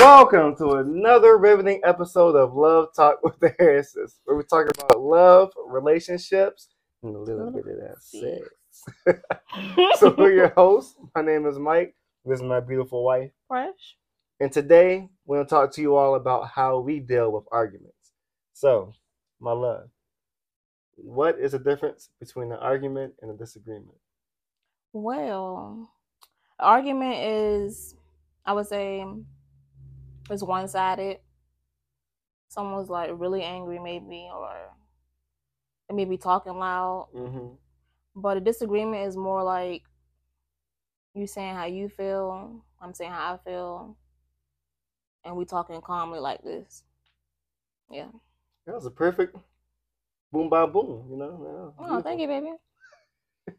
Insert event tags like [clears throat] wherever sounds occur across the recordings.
Welcome to another riveting episode of Love Talk with the Harrises, where we talk about love, relationships, and a little bit of that sex. [laughs] so, we're your hosts. My name is Mike. This is my beautiful wife. Fresh. And today, we're going to talk to you all about how we deal with arguments. So, my love, what is the difference between an argument and a disagreement? Well, argument is, I would say, it's one sided. Someone's like really angry, maybe, or they may be talking loud. Mm-hmm. But a disagreement is more like you saying how you feel, I'm saying how I feel, and we talking calmly like this. Yeah. That was a perfect boom by boom, you know? Yeah, Oh, thank you, baby. [laughs]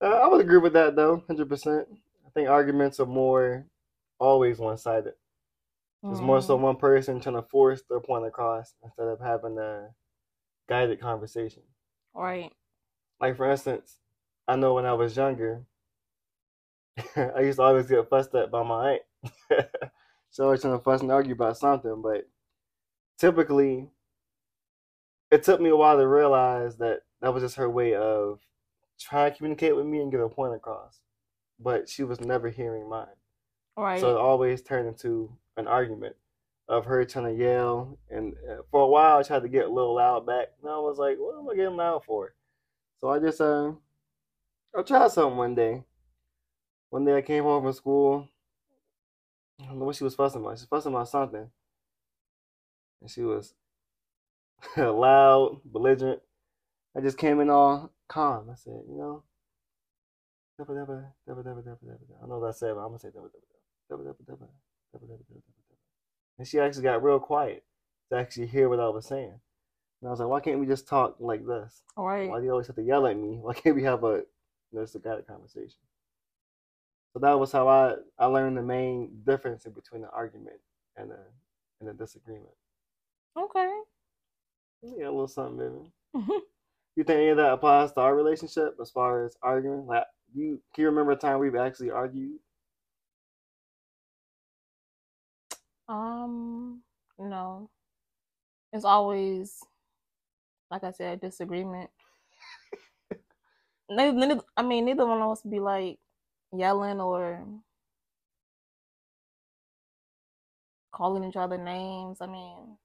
Uh, I would agree with that though, hundred percent. I think arguments are more always one sided. It's more so Mhm. one person trying to force their point across instead of having a guided conversation. Right. Like for instance, I know when I was younger, [laughs] I used to always get fussed at by my aunt. [laughs] She always trying to fuss and argue about something, but typically, it took me a while to realize that that was just her way of trying to communicate with me and get a point across. But she was never hearing mine. Right. So it always turned into an argument of her trying to yell. And uh, for a while, I tried to get a little loud back. And I was like, what am I getting loud for? So I just, uh, I tried something one day. One day I came home from school. I don't know what she was fussing about. She was fussing about something. And she was [laughs] loud, belligerent. I just came in all calm. I said, you know. I know what I said, but I'm gonna say And she actually got real quiet to actually hear what I was saying. And I was like, why can't we just talk like this? right. Why do you always have to yell at me? [laughs] Why can't we have a you know, just a guided conversation? So that was how I, I learned the main difference in between an argument and a and a disagreement. Okay. Yeah, a little something, baby. [laughs] You think any of that applies to our relationship as far as arguing? Like, you can you remember a time we've actually argued? Um, no. It's always, like I said, disagreement. neither, neither, I mean, neither one of us be like yelling or calling each other names. I mean,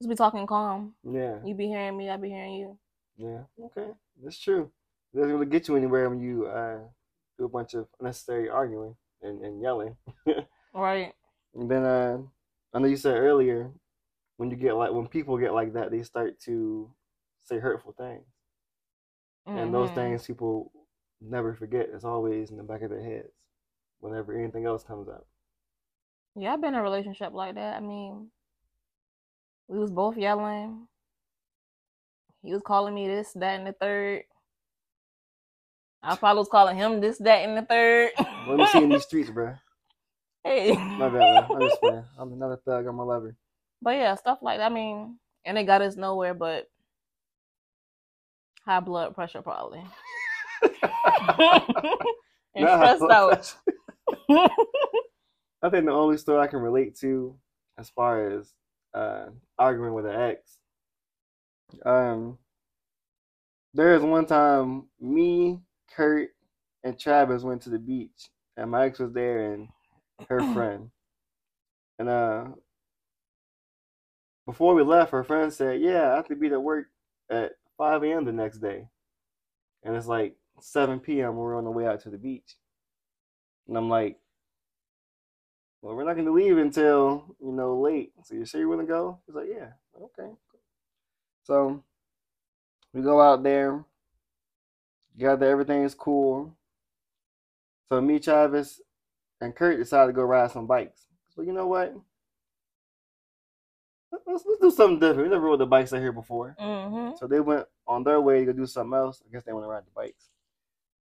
just be talking calm. Yeah, You be hearing me, I be hearing you. yeah, okay, that's true. It doesn't really get you anywhere when you uh, do a bunch of unnecessary arguing and, and yelling. [laughs] Right. And then uh, I know you said earlier when you get like when people get like that, they start to say hurtful things, and those Mhm. things people never forget. It's always in the back of their heads whenever anything else comes up. Yeah, I've been in a relationship like that. I mean, we was both yelling. He was calling me this, that, and the third. I probably was calling him this, that, and the third. Let me see in these [laughs] streets, bro. Hey. My bad. I'm just playing. [laughs] I'm another thug. I'm a lover. But yeah, stuff like that. I mean, and it got us nowhere but high blood pressure probably. [laughs] and Not stressed out. I think the only story I can relate to as far as uh, arguing with an ex, um, there is one time me, Kurt, and Travis went to the beach, and my ex was there and her [clears throat] friend. And uh, before we left, her friend said, "Yeah, I have to be at work at 5 a.m. the next day," and it's like 7 p.m. we're on the way out to the beach. And I'm like, well, we're not going to leave until, you know, late. So you sure you want to go? He's like, yeah, okay. So we go out there, Got gather everything's cool. So me, Travis, and Kurt decided to go ride some bikes. So you know what? Let's, let's do something different. We never rode the bikes out here before. hmm So they went on their way to go do something else. I guess they want to ride the bikes.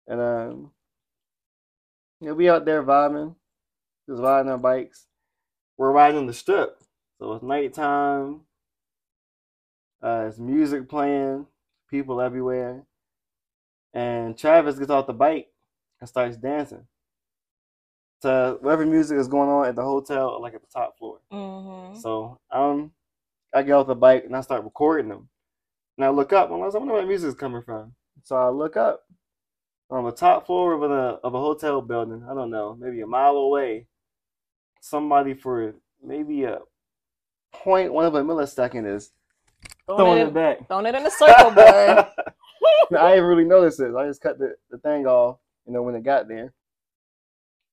And um, yeah, we out there vibing, just riding our bikes. We're riding the strip, so it's nighttime. Uh, it's music playing, people everywhere, and Travis gets off the bike and starts dancing. To whatever music is going on at the hotel, like at the top floor. Mm-hmm. So um, I get off the bike and I start recording them. And I look up and I was like, I wonder where the music is coming from. So I look up on the top floor of a of a hotel building. I don't know, maybe a mile away. Somebody for maybe a point one of a millisecond is throwing Throwing it it, back. throwing it in the circle, boy. [laughs] I didn't really notice it. I just cut the, the thing off, you know, when it got there.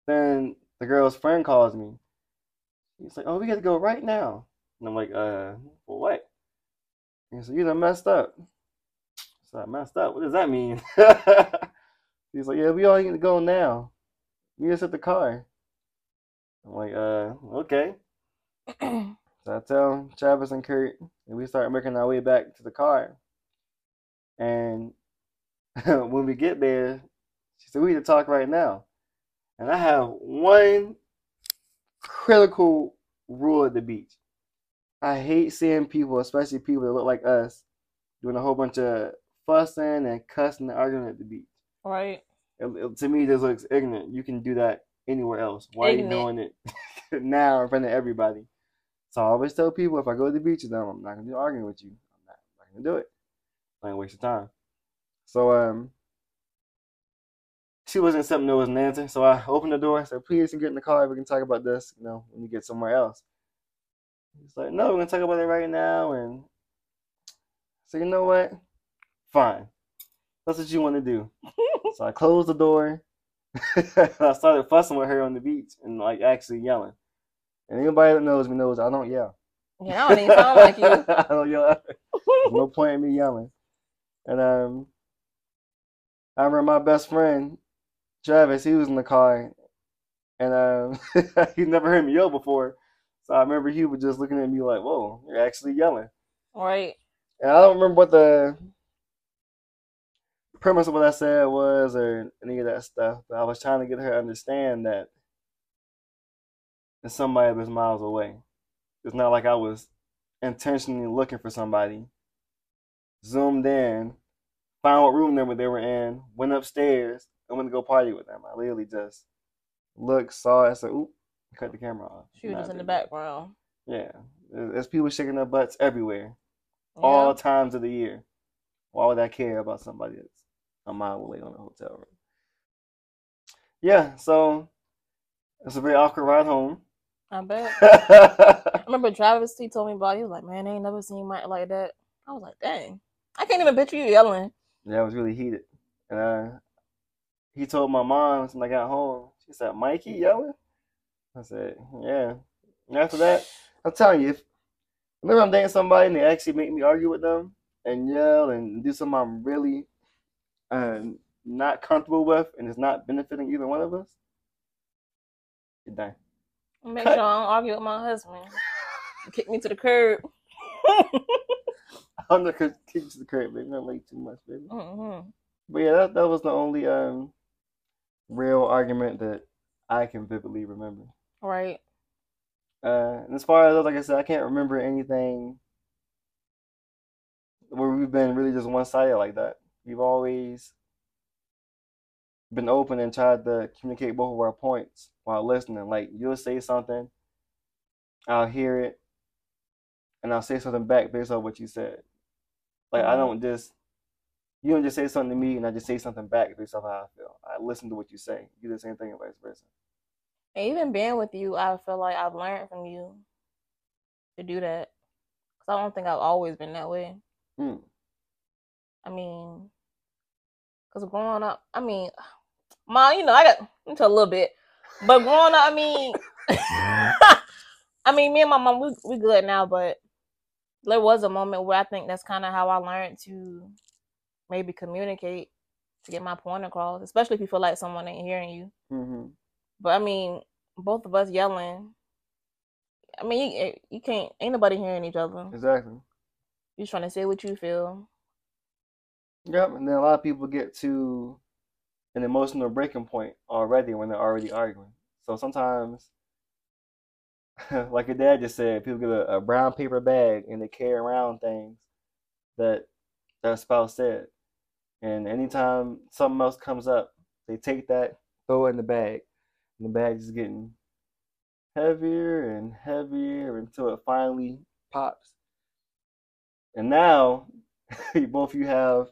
Then the girl's friend calls me. He's like, "Oh, we got to go right now." And I'm like, "Uh, for what?" He said, "You done messed up." So I messed up. What does that mean? [laughs] He's like, "Yeah, we all need to go now. We just at the car." I'm like, "Uh, okay." [clears throat] So I tell Travis and Kurt, and we start making our way back to the car. And [laughs] when we get there, she said, We need to talk right now. And I have one critical rule at the beach. I hate seeing people, especially people that look like us, doing a whole bunch of fussing and cussing and arguing at the beach. right. It, it- to me, this looks ignorant. You can do that anywhere else. Why are you doing it [laughs] now in front of everybody? So I always tell people if I go to the beach with them, I'm not gonna be arguing with you. I'm not, I'm not gonna do it. I ain't waste your time. So um, she wasn't accepting no was an answer. So I opened the door. I said, "Please, get in the car. We can talk about this. You know, when you get somewhere else." He's like, "No, we're gonna talk about it right now." And so you know what? Fine. That's what you want to do. [laughs] So I closed the door. [laughs] I started fussing with her on the beach and like actually yelling. And anybody that knows me knows I don't yell. Yeah, I don't even sound like you. [laughs] I don't yell. No point in me yelling. And um, I remember my best friend Travis. He was in the car, and um, [laughs] he never heard me yell before. So I remember he was just looking at me like, "Whoa, you're actually yelling." right. And I don't remember what the premise of what I said was or any of that stuff, but I was trying to get her to understand that it's somebody that's miles away. It's not like I was intentionally looking for somebody, zoomed in, found what room number they were in, went upstairs, went to go party with them. I literally just looked, saw it, said, oop, cut the camera off. She was just in the background. Yeah. There's people shaking their butts everywhere all times of the year. Why would I care about somebody that's a mile away on a hotel room? Yeah, so it's a very awkward ride home. I bet. [laughs] I remember Travis, he told me about it. He was like, man, I ain't never seen Mike like that. I was like, dang. I can't even picture you yelling. yeah, it was really heated. And uh, he told my mom when I got home, she said, Mikey yelling? I said, yeah. And after that, I'm telling you, if whenever I'm dating somebody and they actually make me argue with them and yell and do something I'm really uh, not comfortable with and it's not benefiting either one of us, you're done. Make Cut. sure I don't argue with my husband. Kick me to the curb. [laughs] I'm not gonna kick you to the curb, baby. Not like too much, baby. hmm But yeah, that that was the only um real argument that I can vividly remember. Right. Uh, and as far as like I said, I can't remember anything where we've been really just one sided like that. We've always been open and tried to communicate both of our points while listening. Like you'll say something, I'll hear it, and I'll say something back based on what you said. Like I Mhm. don't just you don't just say something to me and I just say something back based off how I feel. I listen to what you say. You do the same thing and vice versa. And even being with you, I feel like I've learned from you to do that. Because I don't think I've always been that way. Mm. I mean, because growing up, I mean, [sighs] mom, you know, I got into a little bit, but growing up, I mean, [laughs] I mean, me and my mom, we we good now, but there was a moment where I think that's kind of how I learned to maybe communicate to get my point across, especially if you feel like someone ain't hearing you. hmm But I mean, both of us yelling. I mean, you, you can't. Ain't nobody hearing each other. Exactly. You just trying to say what you feel. Yep, and then a lot of people get to an emotional breaking point already when they're already arguing. So sometimes, [laughs] like your dad just said, people get a, a brown paper bag and they carry around things that their spouse said. And anytime something else comes up, they take that, throw it in the bag. And the bag is getting heavier and heavier until it finally pops. And now, [laughs] both you have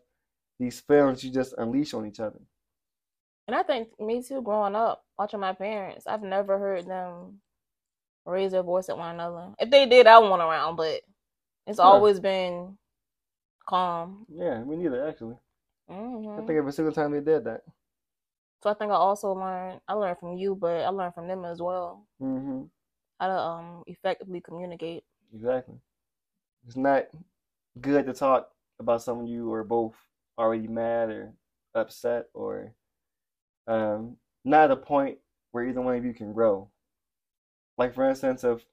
these feelings you just unleash on each other. And I think me too, growing up, watching my parents, I've never heard them raise their voice at one another. If they did, I want around, but it's always been calm. Yeah, me neither, actually. Hmm I think every single time they did that. So I think I also learned. I learned from you, but I learned from them as well hmm how to um effectively communicate. Exactly. It's not good to talk about someone you are both already mad or upset or um, not at a point where either one of you can grow. Like, for instance, if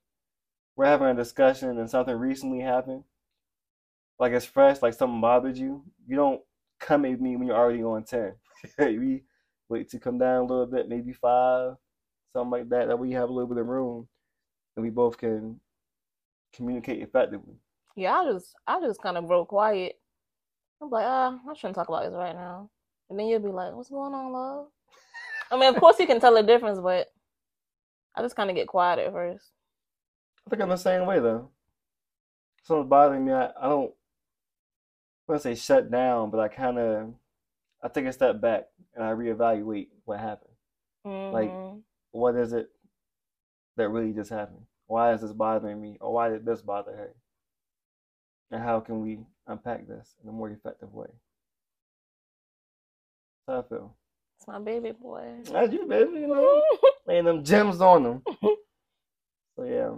we're having a discussion and something recently happened, like it's fresh, like something bothered you, you don't come at me when you're already on 10. [laughs] we wait to come down a little bit, maybe five, something like that. That way you have a little bit of room and we both can communicate effectively. Yeah, I just I just kind of grow quiet. I'm like, ah, I shouldn't talk about this right now. And then you'll be like, what's going on, love? I mean, of course you can tell the difference, but I just kind of get quiet at first. I think I'm the same way though. Something's bothering me. I, I don't to say shut down, but I kind of I take a step back and I reevaluate what happened. Like- Mhm. What is it that really just happened? Why is this bothering me, or why did this bother her? And how can we unpack this in a more effective way? That's how I feel. it's my baby boy. That's you, baby. You know, [laughs] laying them gems on them. [laughs] So yeah.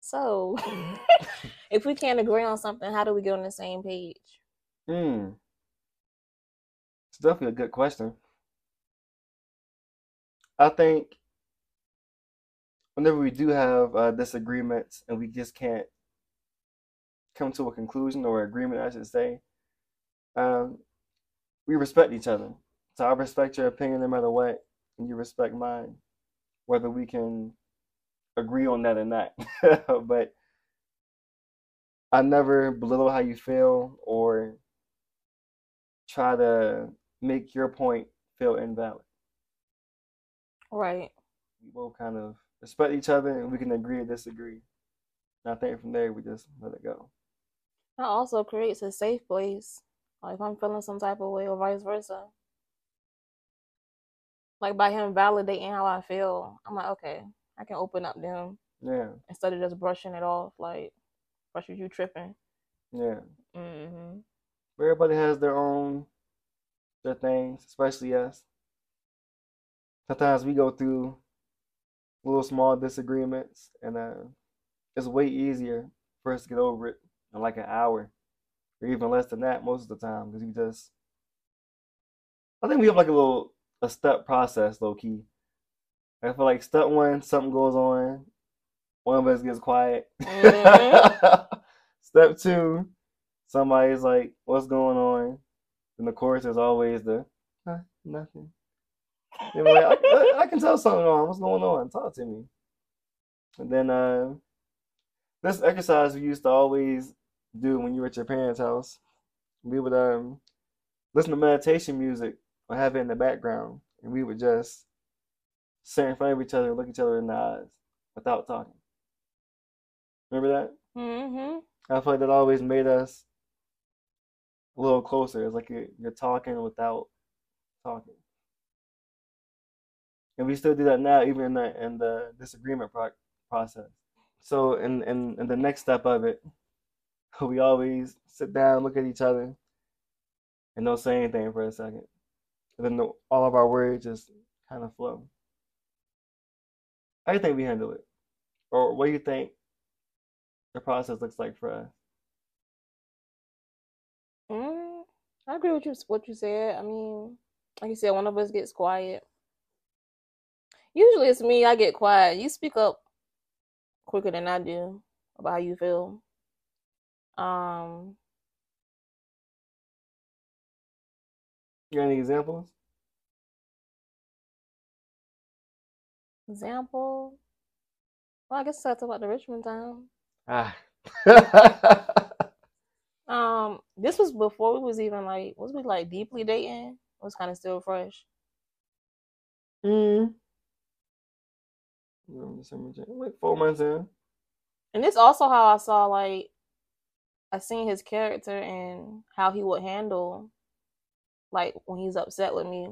So, [laughs] if we can't agree on something, how do we get on the same page? Hmm. It's definitely a good question. I think whenever we do have uh, disagreements and we just can't come to a conclusion or agreement, I should say, um, we respect each other. So I respect your opinion no matter what, and you respect mine, whether we can agree on that or not. [laughs] But I never belittle how you feel or try to make your point feel invalid. Right. We both kind of respect each other and we can agree or disagree. And I think from there we just let it go. That also creates a safe place. Like if I'm feeling some type of way or vice versa. Like by him validating how I feel, I'm like, okay, I can open up to him Yeah, instead of just brushing it off like with you tripping. yeah. hmm Everybody has their own their things, especially us. Sometimes we go through little small disagreements and uh it's way easier for us to get over it in like an hour or even less than that most of the time because we just I think we have like a little a step process low key. I feel like step one, something goes on, one of us gets quiet. Mhm. [laughs] Step two, somebody's like, "What's going on?" And of course, there's always the huh, nothing. Like, I, I- I can tell something on. What's going on? Talk to me. And then uh, this exercise we used to always do when you were at your parents' house. We would um listen to meditation music or have it in the background, and we would just sit in front of each other and look each other in the eyes without talking. Remember that? Mm-hmm. I feel like that always made us a little closer. It's like you're, you're talking without talking. And we still do that now, even in the in the disagreement pro- process. So, in, in in the next step of it, [laughs] we always sit down, look at each other, and don't say anything for a second. And then the, all of our words just kind of flow. How do you think we handle it? Or what do you think the process looks like for us? Mm, I agree with you what you said. I mean, like you said, one of us gets quiet. Usually it's me, I get quiet. You speak up quicker than I do about how you feel. Um, You got any examples? example. Well, I guess I talk about the Richmond time. Ah. [laughs] Um, this was before we was even like, was we like deeply dating? It was kind of still fresh. Mm. November, December, January, like four months in. And it's also how I saw like I seen his character and how he would handle like when he's upset with me.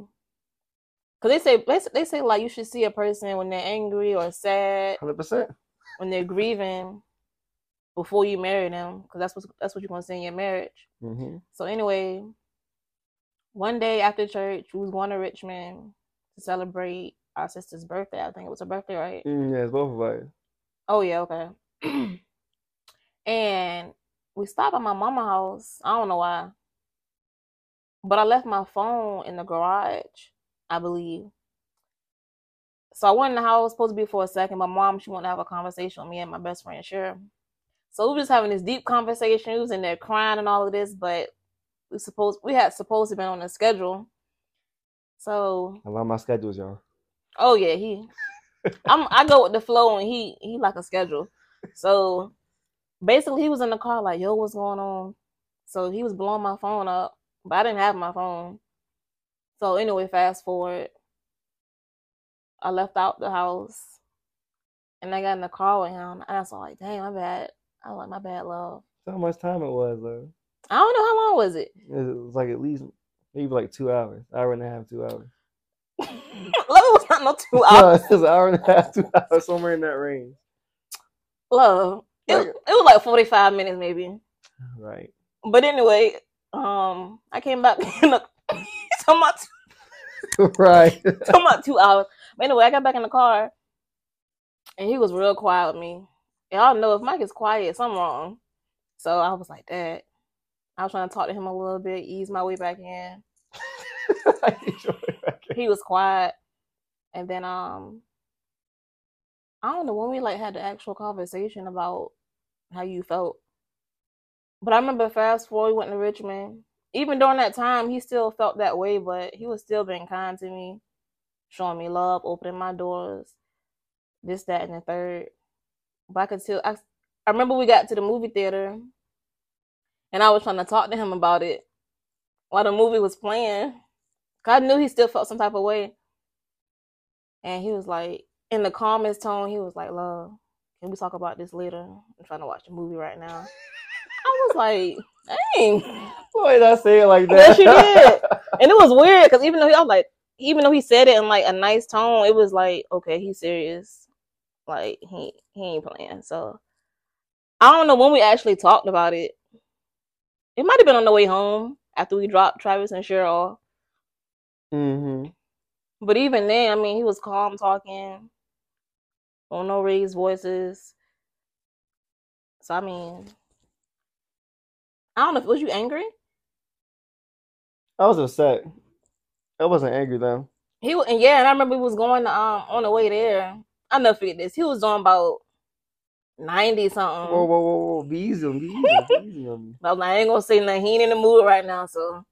Cause they say they, they say like you should see a person when they're angry or sad, Hundred percent. when they're grieving, before you marry them, because that's what that's what you're gonna see in your marriage. Mm-hmm. So anyway, one day after church, we was going to Richmond to celebrate our sister's birthday. I think it was her birthday, right? Mm, yeah, it's both of us. Oh yeah, okay. [clears throat] and we stopped at my mama house. I don't know why. But I left my phone in the garage, I believe. So I went in the house, supposed to be for a second. My mom, she wanted to have a conversation with me and my best friend, sure. So we was having this deep conversation. We was in there crying and all of this, but we supposed we had supposed to been on a schedule. So I love my schedules, y'all. Oh yeah, he. I'm. I go with the flow, and he he like a schedule. So basically, he was in the car like, "Yo, what's going on?" So he was blowing my phone up, but I didn't have my phone. So anyway, fast forward. I left out the house, and I got in the car with him. And I was like, "Damn, my bad. I like my bad, love." So how much time it was though? I don't know how long was it. It was like at least maybe like two hours, hour and a half, two hours. [laughs] love was not no two [laughs] No, hours. it was an hour and a half, two hours, somewhere in that range. Love. It, Like- it was like forty five minutes maybe. Right. But anyway, um, I came back [laughs] in the talking about right. talking about two hours. But anyway, I got back in the car, and he was real quiet with me. Y'all know if Mike is quiet, something wrong. So I was like, that. I was trying to talk to him a little bit, ease my [laughs] way back in. He was quiet, and then um, I don't know when we like had the actual conversation about how you felt. But I remember fast forward, we went to Richmond. Even during that time, he still felt that way, but he was still being kind to me, showing me love, opening my doors, this, that, and the third. But I could still, I, I remember we got to the movie theater, and I was trying to talk to him about it while the movie was playing. 'Cause I knew he still felt some type of way. And he was like, in the calmest tone, he was like, Love, can we talk about this later? I'm trying to watch the movie right now. I was like, dang. [laughs] Why did I say it like that? Yes, you did. [laughs] And it was weird because even though he, I was like, even though he said it in like a nice tone, it was like, okay, he's serious. Like he he ain't playing. So I don't know when we actually talked about it. It might have been on the way home after we dropped Travis and Cheryl. mm-hmm. But even then, I mean, he was calm talking, on no raised voices. So I mean, I don't know. Was you angry? I was upset. I wasn't angry though. He and yeah, and I remember we was going um on the way there. I never forget this. He was doing about ninety something. Whoa, whoa, whoa, whoa! Be easy on. Be easy, be easy. I was [laughs] like, I ain't gonna say nothing. He ain't in the mood right now, so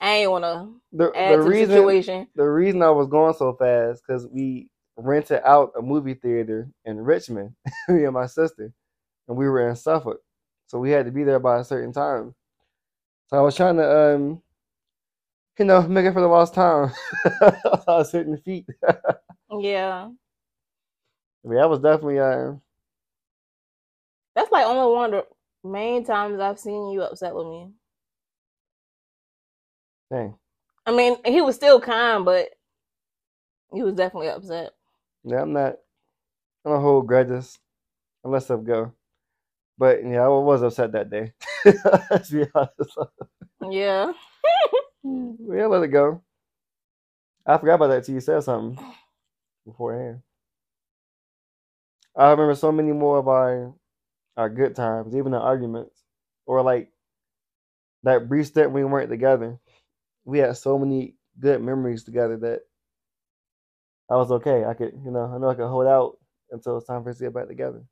I ain't wanna The, the to the reason situation. the reason I was going so fast because we rented out a movie theater in Richmond, [laughs] me and my sister, and we were in Suffolk, so we had to be there by a certain time. So I was trying to, um, you know, make it for the lost time. [laughs] I was hitting the feet. Yeah, I mean, that was definitely, uh, that's like only one of the main times I've seen you upset with me. dang. I mean, he was still kind, but he was definitely upset. Yeah, I'm not. I don't hold grudges unless I go. But yeah, I was upset that day. [laughs] Let's be honest. Yeah. [laughs] Yeah, let it go. I forgot about that till you said something [sighs] beforehand. I remember so many more of our our good times, even the arguments, or like that brief stint we weren't together. We had so many good memories together that I was okay. I could, you know, I know I could hold out until it's time for us to get back together.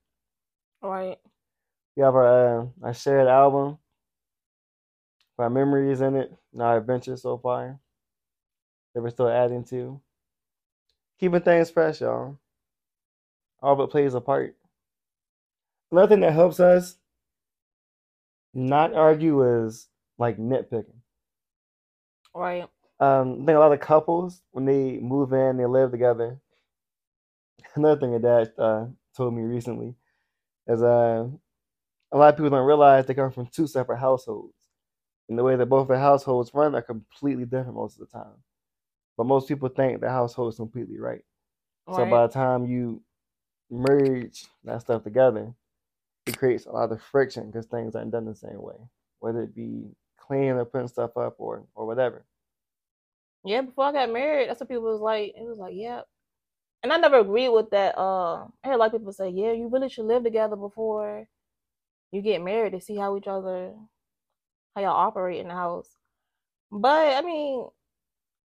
Right. We have our uh, our shared album, our memories in it, and our adventures so far that we're still adding to. Keeping things fresh, y'all. All of it plays a part. Another thing that helps us not argue is like nitpicking. Right. Um, I think a lot of couples when they move in, they live together. [laughs] Another thing that dad uh, told me recently is uh, a lot of people don't realize they come from two separate households, and the way that both their households run are completely different most of the time. But most people think the household is completely right. So by the time you merge that stuff together, it creates a lot of friction because things aren't done the same way, whether it be cleaning or putting stuff up or or whatever. Yeah, before I got married, that's what people was like. It was like, yeah. And I never agreed with that. Uh, I heard a lot of people say, yeah, you really should live together before you get married to see how each other, how y'all operate in the house. But I mean,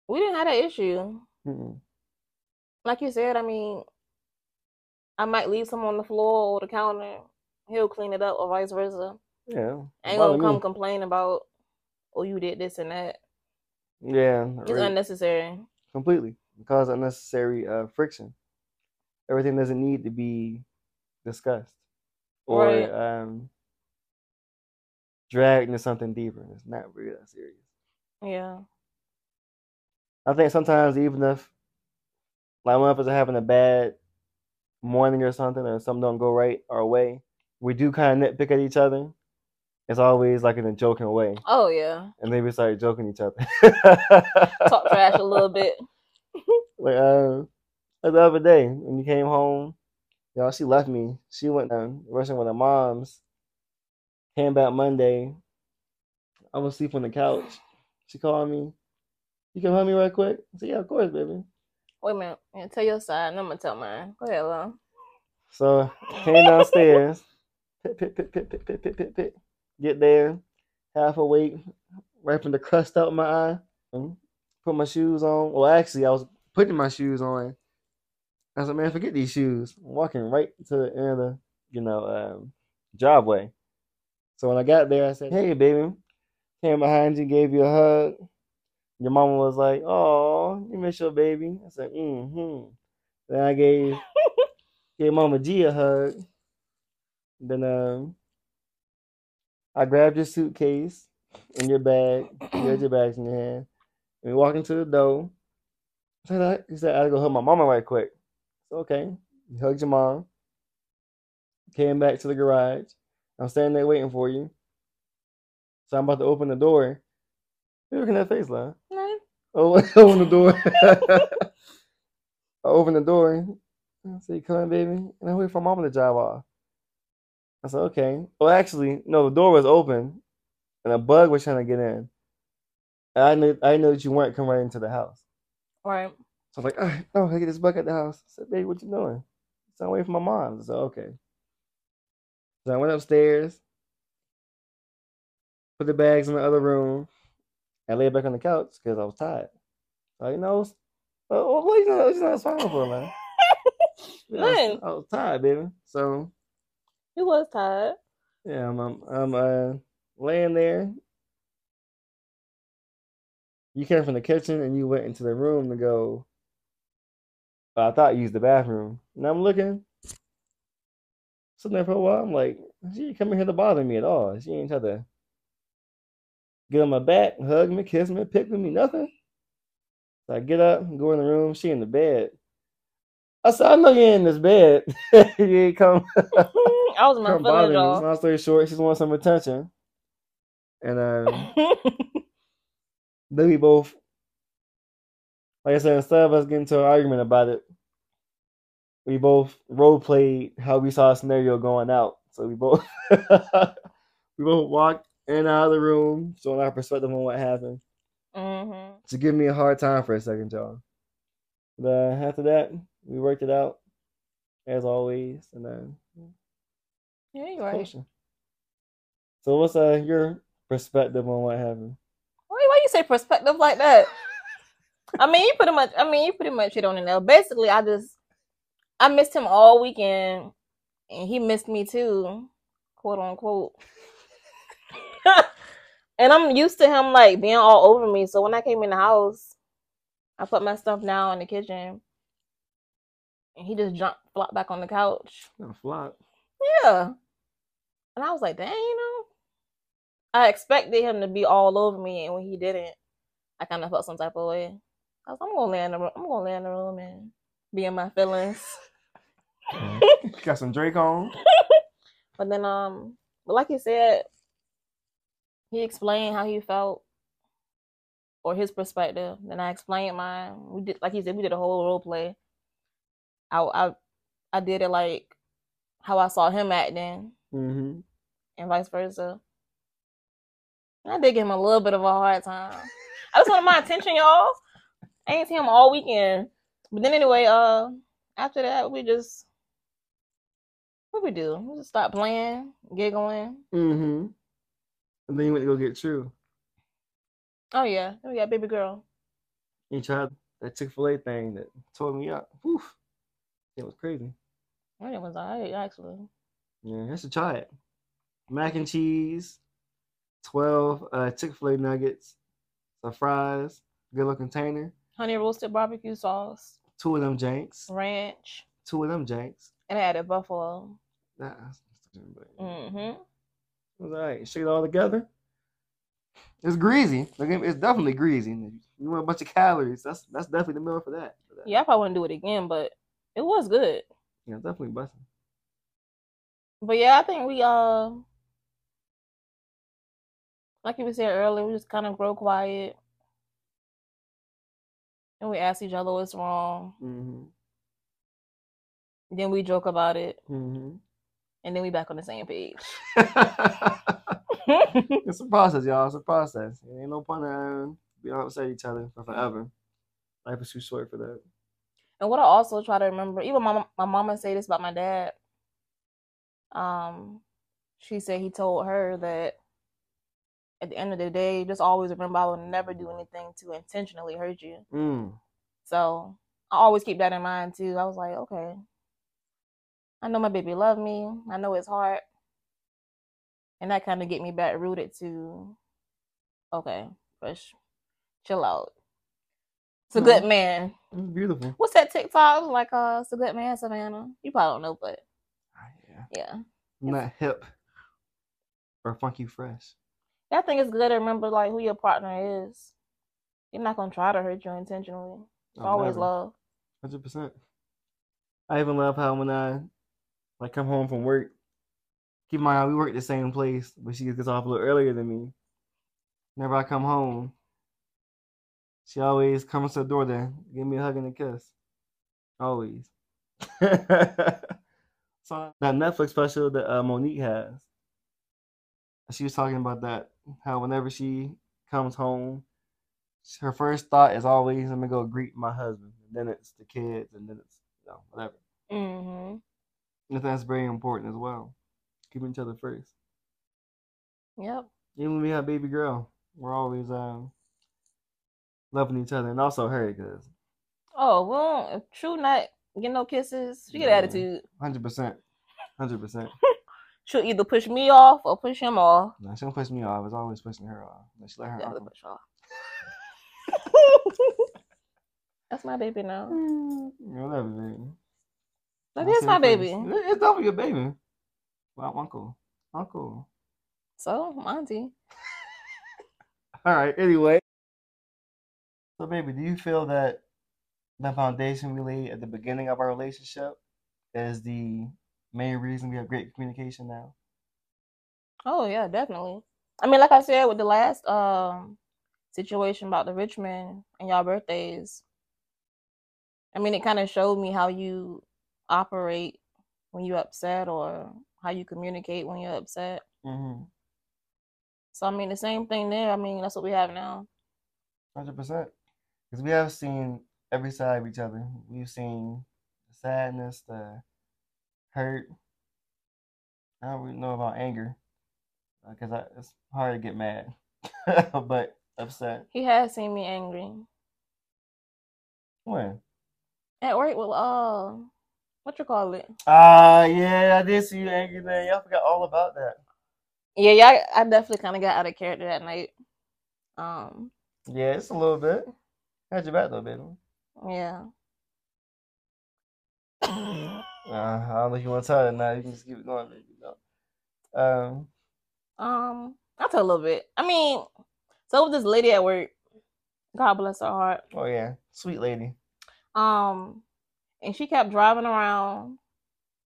we didn't have that issue. Mm-mm. Like you said, I mean, I might leave some on the floor or the counter. He'll clean it up, or vice versa. Yeah, Ain't gonna come me. complain about, oh, you did this and that. Yeah, It's right. unnecessary. completely cause unnecessary uh, friction. Everything doesn't need to be discussed or Right. um, dragged into something deeper. It's not really that serious. Yeah. I think sometimes even if like one of us are having a bad morning or something or something don't go right our way, we do kind of nitpick at each other. It's always like in a joking way, Oh yeah. and then we start joking each other. [laughs] Talk trash a little bit. [laughs] Like uh, the other day when you came home, y'all, she left me. She went um, rushing with her mom's. Came back Monday. I was asleep on the couch. She called me. You can help me right quick. I said, Yeah, of course, baby. Wait a minute. Yeah, tell your side, and I'm gonna tell mine. Go ahead, love. So came downstairs. Pit, pit, pit, pit, pit, pit, pit, pit, pit. Get there, half awake, wiping the crust out my eye. Put my shoes on. Well, actually, I was putting my shoes on. I said, "Man, forget these shoes." I'm walking right to the end of the, you know, um, driveway. So when I got there, I said, "Hey, baby," came behind you, gave you a hug. Your mama was like, "Oh, you miss your baby." I said, "Mm-hmm." Then I gave [laughs] gave Mama G a hug. Then um, I grabbed your suitcase and your bag. You had your bags in your hand. And we walked into the door. I said, I, he said, I gotta go hug my mama right quick. So, okay. You hugged your mom. Came back to the garage. I'm standing there waiting for you. So I'm about to open the door. You looking at that face, love. No. Oh, [laughs] open the door. [laughs] I open the door. I say, come coming, baby?" And I wait for mama to drive off. I said, "Okay." Well, actually, no. The door was open, and a bug was trying to get in. And I knew I knew that you weren't coming right into the house. Right. So I'm like, "Ah, "Oh, I get this bug at the house." I said, "Baby, what you doing?" So I'm waiting for my mom. I said, "Okay." So I went upstairs, put the bags in the other room, and laid back on the couch because I was tired. So you know, oh, what you know, what you know, smiling for, man. [laughs] Yeah, I. I was tired, baby. So He was tired. yeah, I'm I'm, I'm uh, laying there. You came from the kitchen and you went into the room to go. I thought you used the bathroom. And I'm looking, sitting there for a while. I'm like, she ain't coming here to bother me at all. She ain't try to get on my back, hug me, kiss me, pick with me, nothing. So I get up, go in the room. She in the bed. I said, I know you're in this bed. [laughs] you ain't come. [laughs] I was in my feelings, y'all. Long story short, she just wants some attention. And um, [laughs] then we both, like I said, instead of us getting to an argument about it, we both role played how we saw a scenario going out. So we both we both walked and out of the room, showing our perspective on what happened. hmm To give me a hard time for a second, y'all. But uh, after that, we worked it out, as always, and then Yeah, you're right. So what's uh your perspective on what happened? Why, why you say perspective like that? I mean, you pretty much. I mean, you pretty much hit on it now. Basically, I just I missed him all weekend, and he missed me too, quote unquote. And I'm used to him like being all over me. So when I came in the house, I put my stuff down in the kitchen, and he just jumped, flopped back on the couch. Flop. Yeah. And I was like, dang, you know. I expected him to be all over me, and when he didn't, I kind of felt some type of way. I was, I'm gonna lay in the room. I'm gonna lay in the room and be in my feelings. [laughs] Got some Drake on. [laughs] But then, um, but like you said, he explained how he felt or his perspective. Then I explained mine. We did, like he said, we did a whole role play. I, I, I did it like how I saw him acting, Mm-hmm. and vice versa. I did give him a little bit of a hard time. I just wanted my attention, y'all. I ain't seen him all weekend. But then anyway, uh, after that, we just what we do? We just stop playing, giggling. Mm-hmm. And then you went to go get True. Oh yeah, we got baby girl. You tried that Chick Fil A thing that tore me up. Whew. It was crazy. That was alright actually. Yeah, you should try it. Mac and cheese, twelve uh, Chick Fil A nuggets, some fries, good little container, Honey roasted barbecue sauce, two of them janks, ranch, two of them janks. and I added buffalo. Nah, Mm-hmm. It was alright. Shake it all together. It's greasy. It's definitely greasy. You want a bunch of calories. That's that's definitely the meal for that. for that. Yeah, I probably wouldn't do it again, but it was good. Yeah, definitely busting. But yeah, I think we uh like you said earlier, we just kind of grow quiet. And we ask each other what's wrong. Mm-hmm. Then we joke about it. Mm-hmm. And then we back on the same page. [laughs] [laughs] it's a process, y'all. It's a process. It ain't no point in being upset each other for forever. Life is too short for that. And what I also try to remember, even my my mama say this about my dad. Um, she said he told her that at the end of the day, just always remember I will never do anything to intentionally hurt you. Mm. So I always keep that in mind too. I was like, okay, I know my baby love me. I know his heart, and that kind of get me back rooted to, okay, fresh, chill out. It's a good man. It's beautiful. What's that TikTok? Like, uh, it's a good man, Savannah. You probably don't know, but Ah, yeah. yeah. Not hip or funky fresh. I think it's good to remember like who your partner is. You're not gonna try to hurt you intentionally. It's Oh, always never. love. Hundred percent. I even love how when I like come home from work, keep in mind we work the same place, but she gets off a little earlier than me. Whenever I come home, she always comes to the door to give me a hug and a kiss. Always. [laughs] so that Netflix special that uh, Mo'Nique has, she was talking about that how whenever she comes home, her first thought is always, "I'm gonna go greet my husband," and then it's the kids, and then it's you know whatever. Mm-hmm. I think that's very important as well. Keeping each other first. Yep. Even when we have baby girl, we're always um loving each other, and also her because Oh well, if True not get no kisses, she get Yeah. attitude. hundred percent, hundred percent. [laughs] She'll either push me off or push him off. No, she don't push me off. It's always pushing her off. She let her off. push off. [laughs] That's my baby now. Yeah, whatever, baby. That is my baby. It- It's definitely your baby. Well, uncle, uncle. So, Monty. [laughs] All right. Anyway, so baby, do you feel that the foundation we laid at the beginning of our relationship is the main reason we have great communication now? Oh yeah, definitely. I mean, like I said with the last um situation about the Richmond and y'all birthdays. I mean, it kind of showed me how you operate when you're upset or how you communicate when you're upset. Mm-hmm. So I mean, the same thing there. I mean, that's what we have now. Hundred percent. Because we have seen every side of each other. We've seen the sadness, the hurt. I don't really know about anger, because I it's hard to get mad, [laughs] but upset. He has seen me angry When? at work. Well, uh, what you call it? Ah, yeah, I did see you angry man. Y'all forgot all about that. Yeah, yeah. I, definitely kind of got out of character that night. Um, Yeah, it's a little bit. Had your back though, baby. yeah. [clears throat] Uh, I don't know if you want to tell it now. You can just keep it going, baby. Um, Um, I'll tell a little bit. I mean, so with this lady at work, God bless her heart. Oh yeah, sweet lady. Um, and she kept driving around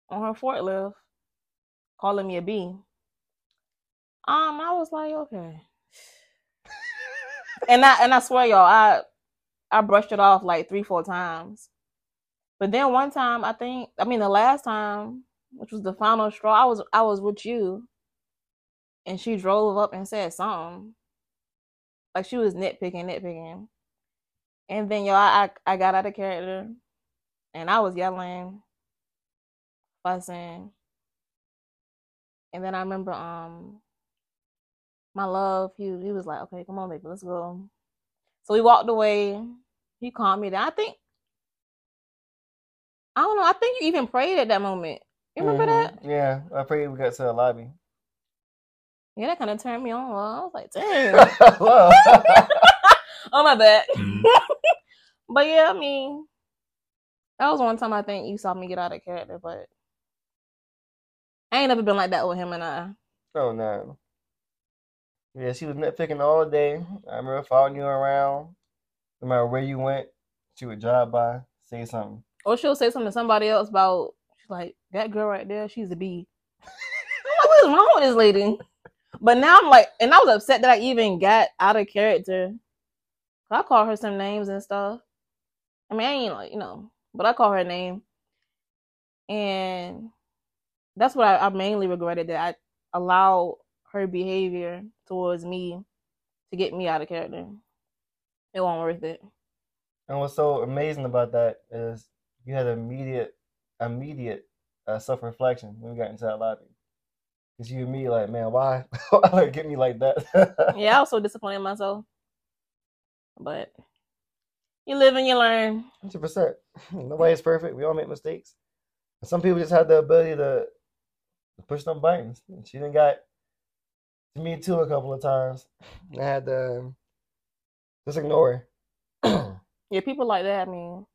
on her forklift, calling me a B. Um, I was like, okay. [laughs] and I and I swear, y'all, I I brushed it off like three, four times. But then one time, I think, I mean, the last time, which was the final straw, I was I was with you, and she drove up and said something, like she was nitpicking, nitpicking, and then y'all, I I got out of character, and I was yelling, fussing, and then I remember um my love, he he was like, okay, come on, baby, let's go. So we walked away. He calmed me down. I think I don't know. I think you even prayed at that moment. You remember Mhm. that? Yeah, I prayed we got to the lobby. Yeah, that kind of turned me on. I was like, [laughs] damn. Wow. [laughs] oh my bad. [laughs] but yeah, I mean, that was one time I think you saw me get out of character, but I ain't never been like that with him and I. oh no. Yeah, she was nitpicking all day. I remember following you around. No matter where you went, she would drive by, say something. Or she'll say something to somebody else about she's like, that girl right there, she's a bee. [laughs] I'm like, what is wrong with this lady? But now I'm like, and I was upset that I even got out of character. I call her some names and stuff. I mean, I ain't like, you know, but I call her name. And that's what I, I mainly regretted that I allowed her behavior towards me to get me out of character. It wasn't worth it. And what's so amazing about that is you had immediate, immediate uh, self reflection when we got into that lobby. Because you and me, like, man, why, [laughs] why get me like that? [laughs] yeah, I was so disappointed in myself. But you live and you learn. Hundred percent. [laughs] Nobody's perfect. We all make mistakes. And some people just have the ability to, push them buttons. And she didn't got to me too a couple of times. I had to just ignore her. [clears throat] Yeah, people like that. I mean,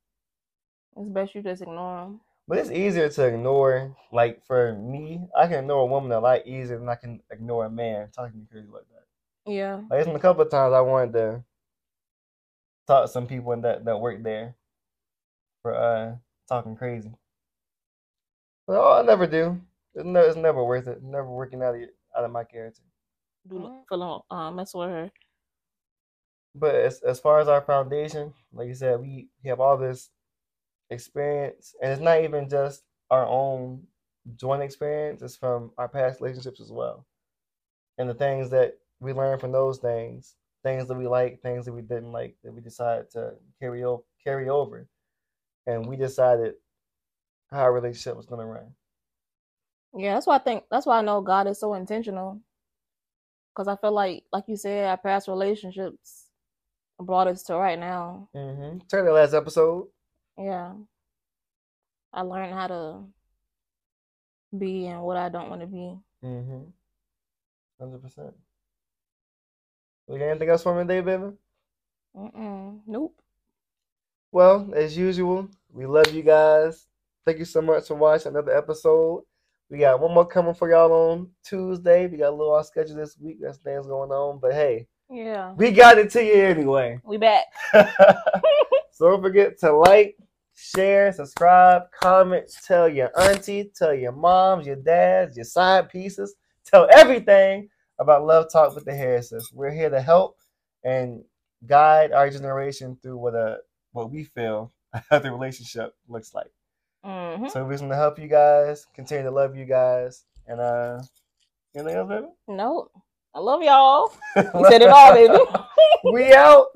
it's best you just ignore them. but it's easier to ignore. Like for me, I can ignore a woman a lot easier than I can ignore a man talking to me crazy like that. Yeah. Like there's been a couple of times I wanted to talk to some people in that that work there for uh talking crazy. But oh, I never do. It's, no, it's never worth it. Never working out of out of my character. Do feel um mess with her. But as as far as our foundation, like you said, we, we have all this experience, and it's not even just our own joint experience. It's from our past relationships as well, and the things that we learn from those things, things that we like, things that we didn't like, that we decided to carry over, carry over, and we decided how our relationship was going to run. Yeah, that's why I think that's why I know God is so intentional. Cause I feel like, like you said, our past relationships brought us to right now. Mm-hmm. Turn the last episode. Yeah. I learned how to be and what I don't want to be. Mm-hmm. Hundred percent. We got anything else for me today, baby? Mm-mm. Nope. Well, as usual, we love you guys. Thank you so much for watching another episode. We got one more coming for y'all on Tuesday. We got a little off schedule this week. There's things going on, but hey, Yeah. we got it to you anyway. We back. [laughs] [laughs] so don't forget to like, share, subscribe, comment, tell your auntie, tell your moms, your dads, your side pieces, tell everything about Love Talk with the Harrises. We're here to help and guide our generation through what a what we feel [laughs] a healthy relationship looks like. hmm So we're just gonna help you guys, continue to love you guys, and uh anything else, baby? Nope. I love y'all. [laughs] You said it all, baby. [laughs] we out.